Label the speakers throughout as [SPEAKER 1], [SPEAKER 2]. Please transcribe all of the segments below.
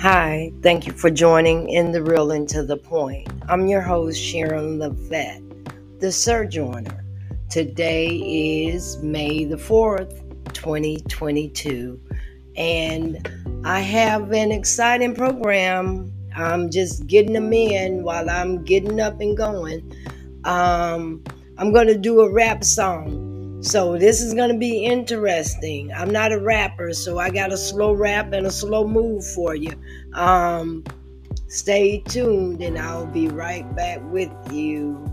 [SPEAKER 1] Hi, thank you for joining in the real and to the point. I'm your host, Sharon Levette, the Sojourner. Today is May the 4th, 2022, and I have an exciting program. I'm just getting them in while I'm getting up and going. Um, I'm going to do a rap song so this is going to be interesting. I'm not a rapper, so I got a slow rap and a slow move for you. Um, stay tuned, and I'll be right back with you.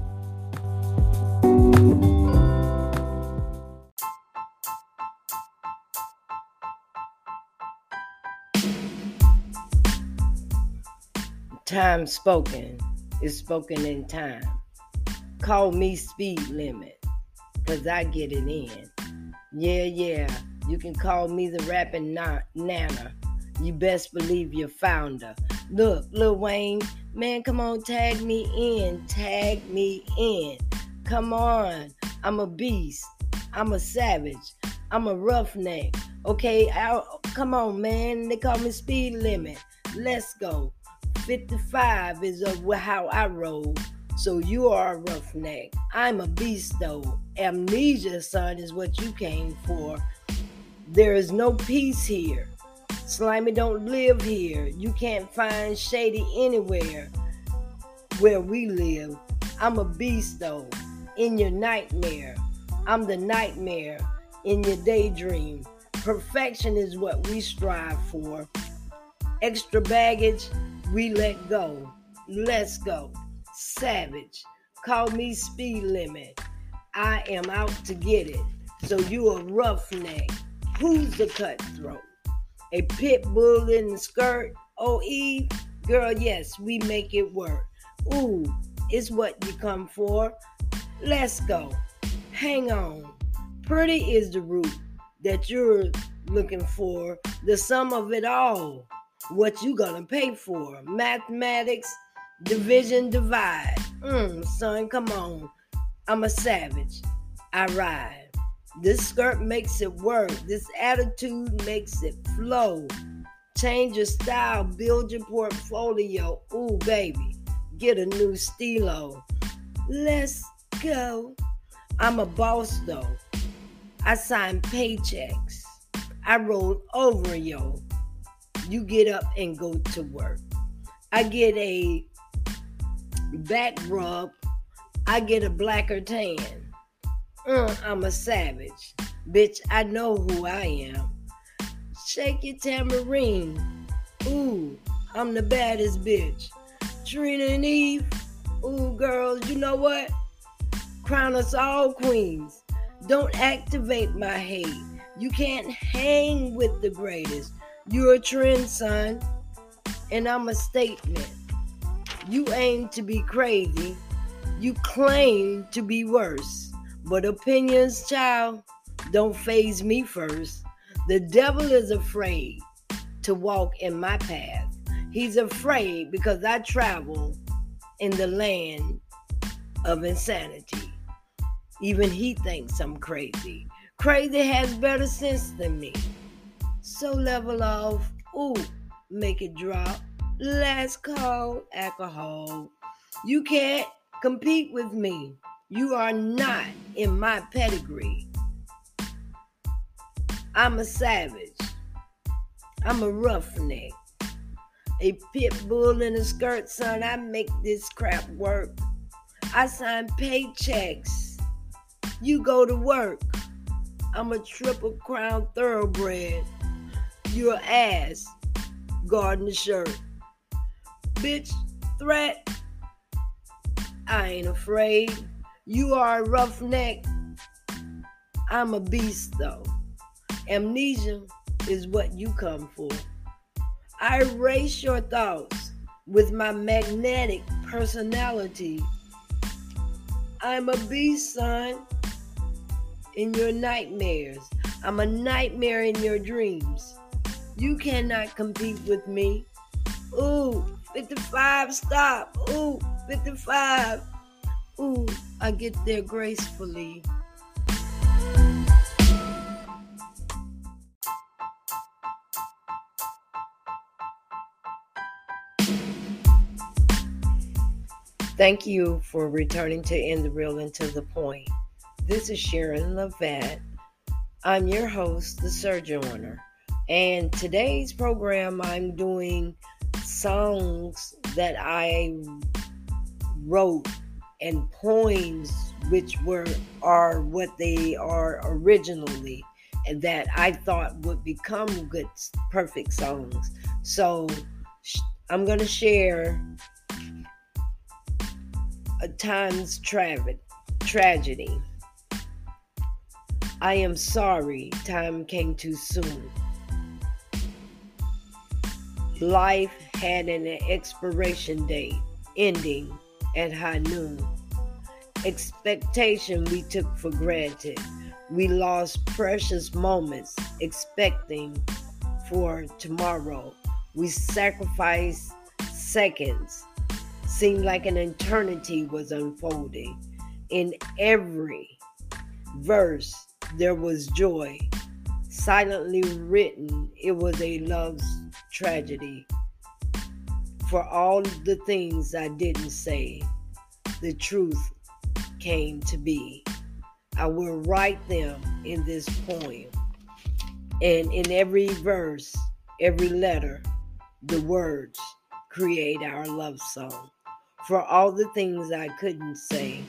[SPEAKER 1] Time spoken is spoken in time. Call me speed limit because I get it in. Yeah, yeah, you can call me the rapping na- Nana. You best believe you're founder. Look, Lil Wayne, man, come on, tag me in, tag me in. Come on, I'm a beast. I'm a savage. I'm a roughneck. Okay, I'll, come on, man. They call me speed limit. Let's go. 55 is of how I roll. So you are a roughneck. I'm a beast, though. Amnesia, son, is what you came for. There is no peace here. Slimy don't live here. You can't find Shady anywhere where we live. I'm a beast, though, in your nightmare. I'm the nightmare in your daydream. Perfection is what we strive for. Extra baggage, we let go. Let's go. Savage. Call me speed limit. I am out to get it. So you a roughneck. Who's the cutthroat? A pit bull in the skirt? Oh, Eve? Girl, yes, we make it work. Ooh, it's what you come for. Let's go. Hang on. Pretty is the root that you're looking for. The sum of it all. What you gonna pay for? Mathematics, Division divide. Mm, son, come on. I'm a savage. I ride. This skirt makes it work. This attitude makes it flow. Change your style, build your portfolio. Ooh, baby, get a new stilo. Let's go. I'm a boss though. I sign paychecks. I roll over yo. You get up and go to work. I get a back rub, I get a blacker tan. Uh, I'm a savage. Bitch, I know who I am. Shake your tambourine. Ooh, I'm the baddest bitch. Trina and Eve. Ooh, girls, you know what? Crown us all queens. Don't activate my hate. You can't hang with the greatest. You're a trend, son. And I'm a statement. You aim to be crazy. You claim to be worse. But opinions, child, don't phase me first. The devil is afraid to walk in my path. He's afraid because I travel in the land of insanity. Even he thinks I'm crazy. Crazy has better sense than me. So level off. Ooh, make it drop. Let's call alcohol. You can't compete with me. You are not in my pedigree. I'm a savage. I'm a roughneck. A pit bull in a skirt, son. I make this crap work. I sign paychecks. You go to work. I'm a triple crown thoroughbred. You're ass. The shirt. Bitch, threat. I ain't afraid. You are a roughneck. I'm a beast, though. Amnesia is what you come for. I erase your thoughts with my magnetic personality. I'm a beast, son, in your nightmares. I'm a nightmare in your dreams. You cannot compete with me. Ooh, 55, stop. Ooh, 55 ooh, I get there gracefully. Thank you for returning to End the Real and to the Point. This is Sharon Levant. I'm your host, the Sojourner. And today's program, I'm doing songs that I wrote and poems which were are what they are originally and that I thought would become good perfect songs. So I'm going to share a time's tra- tragedy. I am sorry time came too soon. Life had an expiration date ending at high noon. Expectation we took for granted. We lost precious moments expecting for tomorrow. We sacrificed seconds. Seemed like an eternity was unfolding. In every verse, there was joy. Silently written, it was a love's tragedy. For all the things I didn't say, the truth came to be. I will write them in this poem. And in every verse, every letter, the words create our love song. For all the things I couldn't say,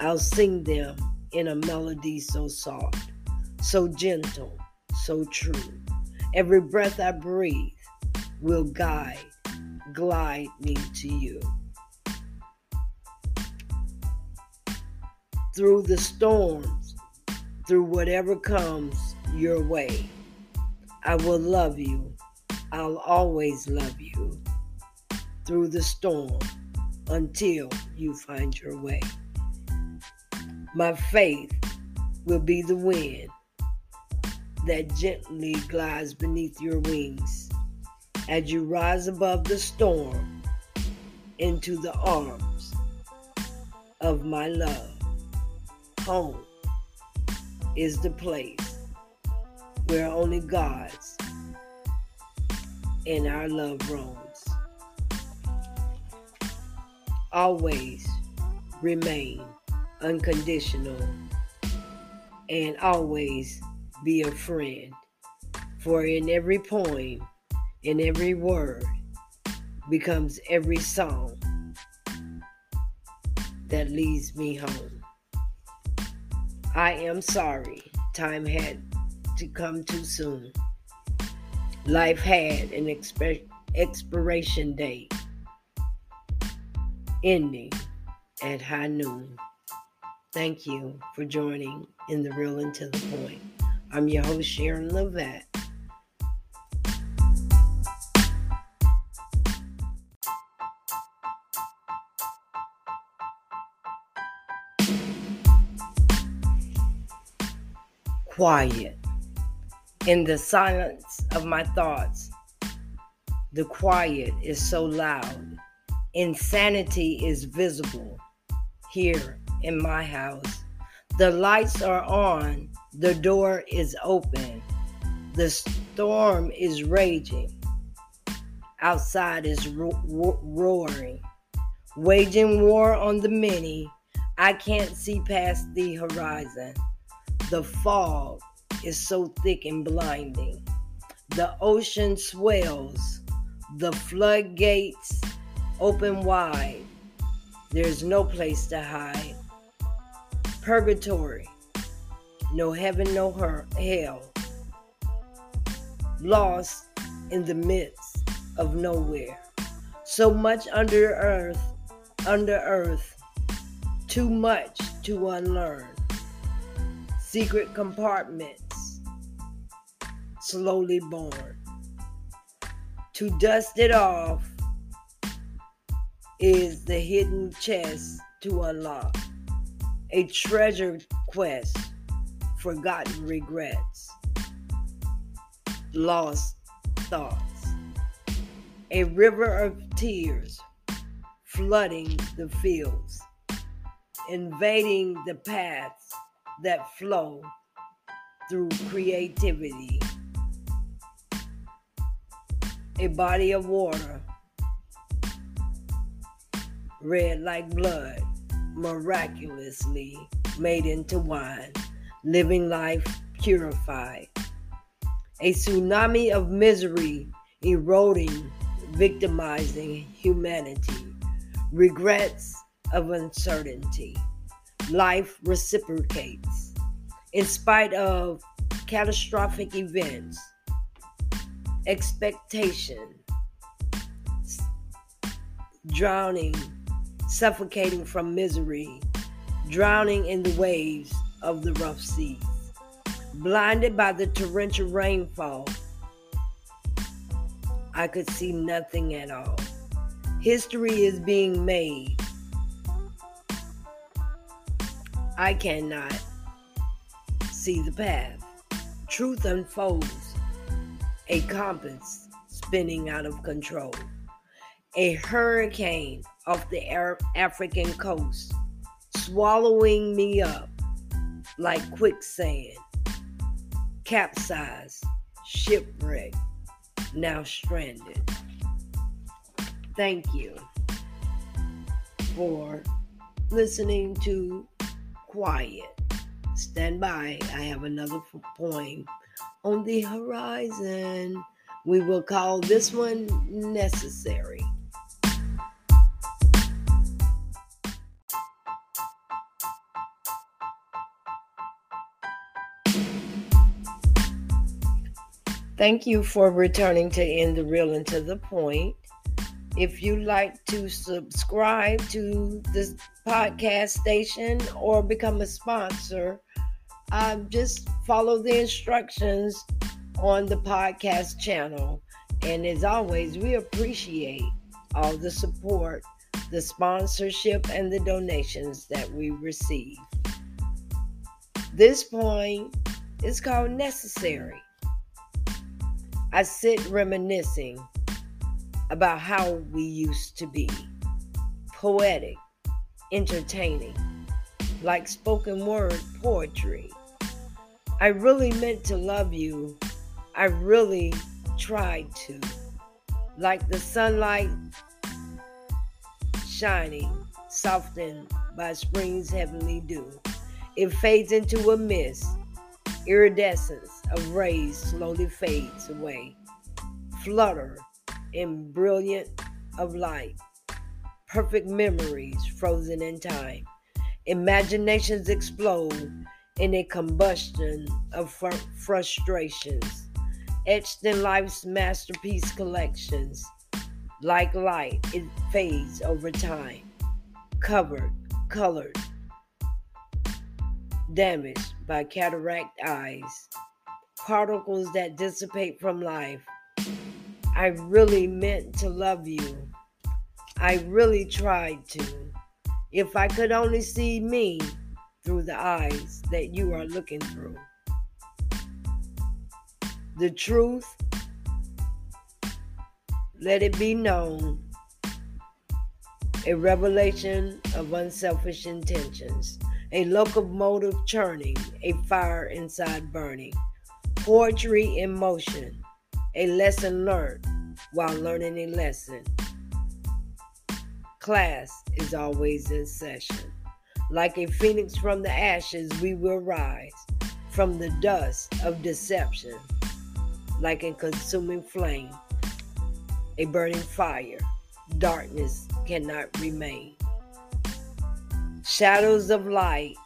[SPEAKER 1] I'll sing them in a melody so soft, so gentle, so true. Every breath I breathe will guide glide me to you. Through the storms, through whatever comes your way, I will love you. I'll always love you. Through the storm until you find your way. My faith will be the wind that gently glides beneath your wings as you rise above the storm into the arms of my love. Home is the place where only God's and our love roams. Always remain unconditional and always be a friend. For in every poem, in every word becomes every song that leads me home. I am sorry time had to come too soon. Life had an exp- expiration date ending at high noon. Thank you for joining in the real and to the point. I'm your host, Sharon Levette. Quiet. In the silence of my thoughts, the quiet is so loud. Insanity is visible here in my house. The lights are on, the door is open, the storm is raging. Outside is ro- ro- roaring, waging war on the many. I can't see past the horizon. The fog is so thick and blinding. The ocean swells, the floodgates open wide. There's no place to hide. Purgatory, no heaven, no hell. Lost in the midst of nowhere. So much under earth, under earth, too much to unlearn secret compartments slowly born. To dust it off is the hidden chest to unlock, a treasure quest, forgotten regrets, lost thoughts, a river of tears flooding the fields, invading the paths that flow through creativity. A body of water red like blood, miraculously made into wine, living life purified. A tsunami of misery eroding, victimizing humanity, regrets of uncertainty. Life reciprocates. In spite of catastrophic events, expectation, drowning, suffocating from misery, drowning in the waves of the rough seas, blinded by the torrential rainfall. I could see nothing at all. History is being made. I cannot see the path. Truth unfolds. A compass spinning out of control. A hurricane off the African coast, swallowing me up like quicksand. Capsized, shipwrecked, now stranded. Thank you for listening to Quiet. Stand by, I have another poem on the horizon. We will call this one necessary. Thank you for returning to End the Real and to the Point. If you'd like to subscribe to this podcast station or become a sponsor, um, just follow the instructions on the podcast channel. And as always, we appreciate all the support, the sponsorship, and the donations that we receive. This point is called Necessary. I sit reminiscing about how we used to be poetic, entertaining, like spoken word poetry. I really meant to love you. I really tried to. Like the sunlight shining, softened by spring's heavenly dew. It fades into a mist Iridescence of rays slowly fades away. Flutter in brilliant of light. Perfect memories frozen in time. Imaginations explode in a combustion of fr- frustrations. Etched in life's masterpiece collections. Like light, it fades over time. Covered, colored, damaged by cataract eyes, particles that dissipate from life. I really meant to love you. I really tried to. If I could only see me through the eyes that you are looking through. The truth, let it be known, a revelation of unselfish intentions a locomotive churning, a fire inside burning, poetry in motion, a lesson learned while learning a lesson. Class is always in session. Like a phoenix from the ashes, we will rise from the dust of deception, like a consuming flame, a burning fire. Darkness cannot remain. Shadows of light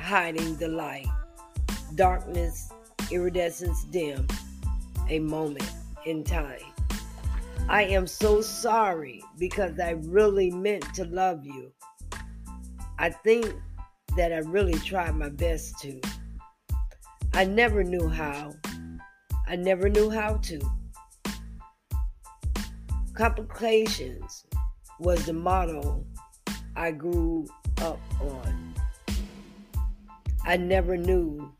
[SPEAKER 1] hiding the light. Darkness, iridescence dim. A moment in time. I am so sorry because I really meant to love you. I think that I really tried my best to. I never knew how. I never knew how to. Complications was the motto I grew up on. I never knew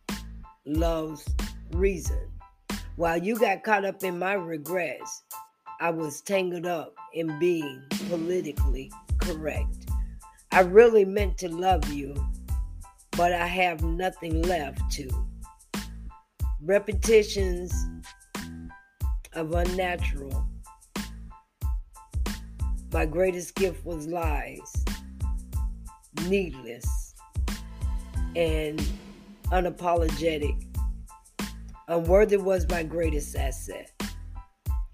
[SPEAKER 1] love's reason. While you got caught up in my regrets, I was tangled up in being politically correct. I really meant to love you, but I have nothing left to. Repetitions of unnatural My greatest gift was lies, needless, and unapologetic. Unworthy was my greatest asset.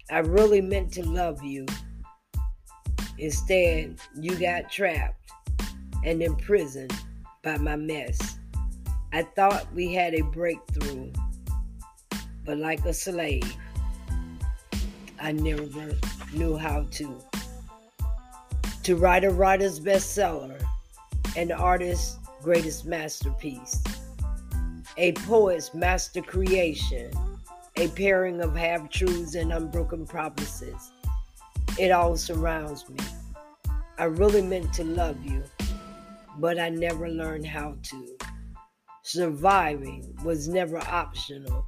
[SPEAKER 1] I really meant to love you. Instead, you got trapped and imprisoned by my mess. I thought we had a breakthrough, but like a slave, I never knew how to. To write a writer's bestseller, and an artist's greatest masterpiece, a poet's master creation, a pairing of half truths and unbroken promises. It all surrounds me. I really meant to love you, but I never learned how to. Surviving was never optional,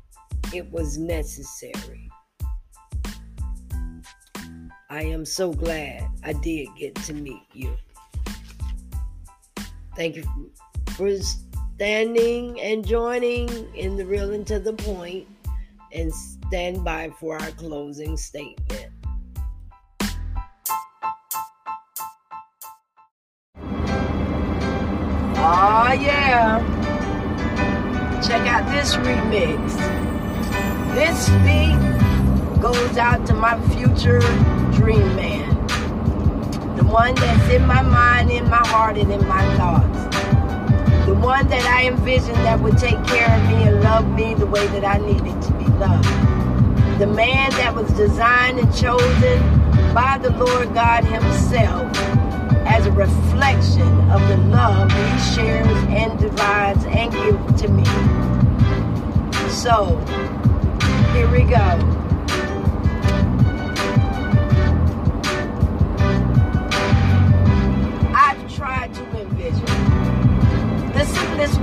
[SPEAKER 1] it was necessary. I am so glad I did get to meet you. Thank you for standing and joining in the real and to the point, and stand by for our closing statement. Oh, yeah. Check out this remix. This beat goes out to my future dream man. The one that's in my mind, in my heart, and in my thoughts. One that I envisioned that would take care of me and love me the way that I needed to be loved. The man that was designed and chosen by the Lord God Himself as a reflection of the love He shares and divides and gives to me. So, here we go.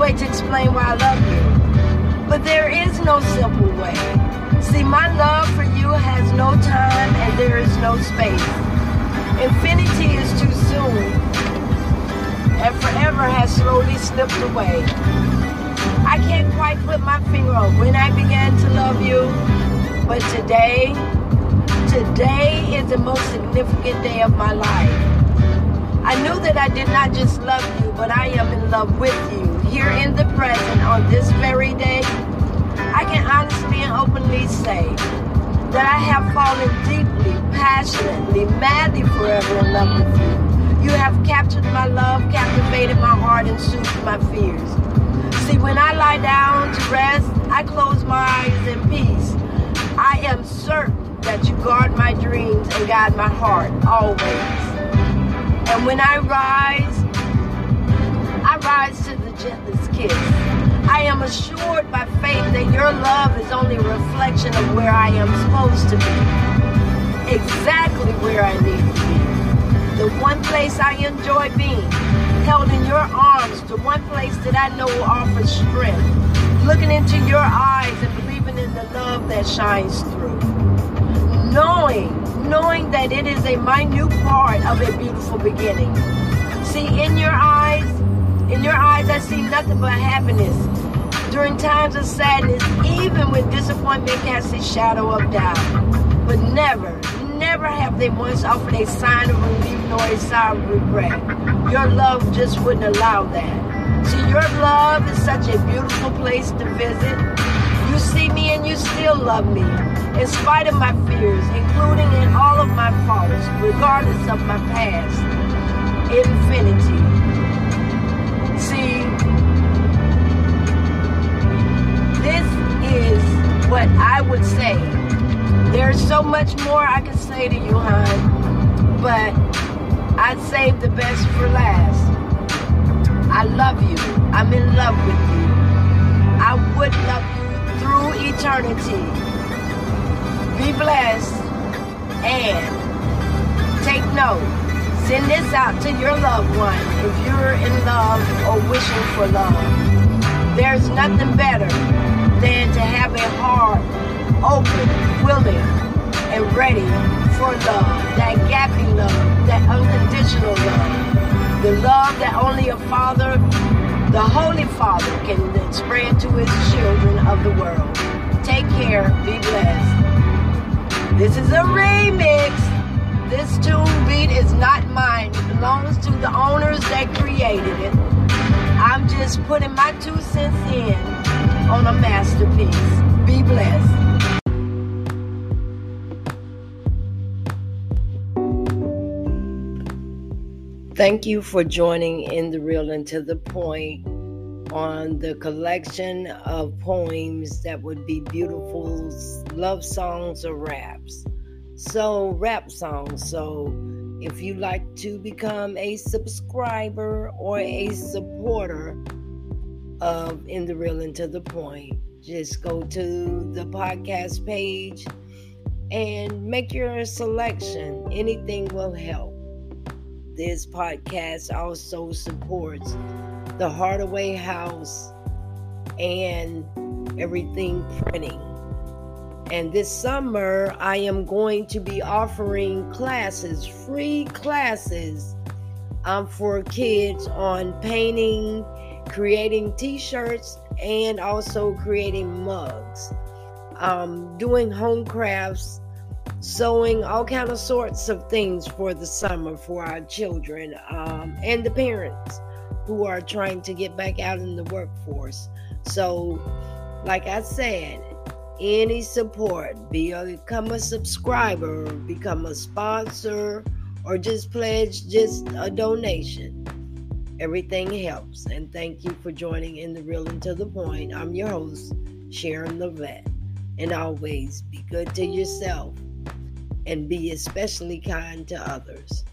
[SPEAKER 1] Way to explain why I love you, but there is no simple way. See, my love for you has no time and there is no space. Infinity is too soon, and forever has slowly slipped away. I can't quite put my finger on when I began to love you, but today, today is the most significant day of my life. I knew that I did not just love you, but I am in love with you. Here in the present, on this very day, I can honestly and openly say that I have fallen deeply, passionately, madly forever in love with you. You have captured my love, captivated my heart, and soothed my fears. See, when I lie down to rest, I close my eyes in peace. I am certain that you guard my dreams and guide my heart always. And when I rise, I rise to the gentlest kiss. I am assured by faith that your love is only a reflection of where I am supposed to be. Exactly where I need to be. The one place I enjoy being. Held in your arms, the one place that I know will offer strength. Looking into your eyes and believing in the love that shines through. Knowing, knowing that it is a minute part of a beautiful beginning. See, in your eyes, in your eyes, I see nothing but happiness. During times of sadness, even when disappointment casts a shadow of doubt. But never, never have they once offered a sign of relief nor a sign of regret. Your love just wouldn't allow that. See, your love is such a beautiful place to visit. You see me and you still love me, in spite of my fears, including in all of my faults, regardless of my past. Infinity. Would say. There's so much more I could say to you, hon, but I'd save the best for last. I love you. I'm in love with you. I would love you through eternity. Be blessed and take note. Send this out to your loved one if you're in love or wishing for love. There's nothing better than to have a heart open, willing, and ready for love. That agape love, that unconditional love. The love that only a father, the Holy Father, can spread to his children of the world. Take care. Be blessed. This is a remix. This tune beat is not mine. It belongs to the owners that created it. I'm just putting my two cents in on a masterpiece. Be blessed. Thank you for joining in the real and to the point on the collection of poems that would be beautiful love songs or raps. So, rap songs. So, if you like to become a subscriber or a supporter of In the Real and to the Point, just go to the podcast page and make your selection. Anything will help this podcast also supports the Hardaway House and everything printing. And this summer, I am going to be offering classes, free classes um, for kids on painting, creating t shirts, and also creating mugs, um, doing home crafts sewing all kind of sorts of things for the summer for our children um, and the parents who are trying to get back out in the workforce. So like i said any support become a subscriber become a sponsor or just pledge just a donation. Everything helps and thank you for joining in the real and to the point. I'm your host sharon levette and always be good to yourself and be especially kind to others.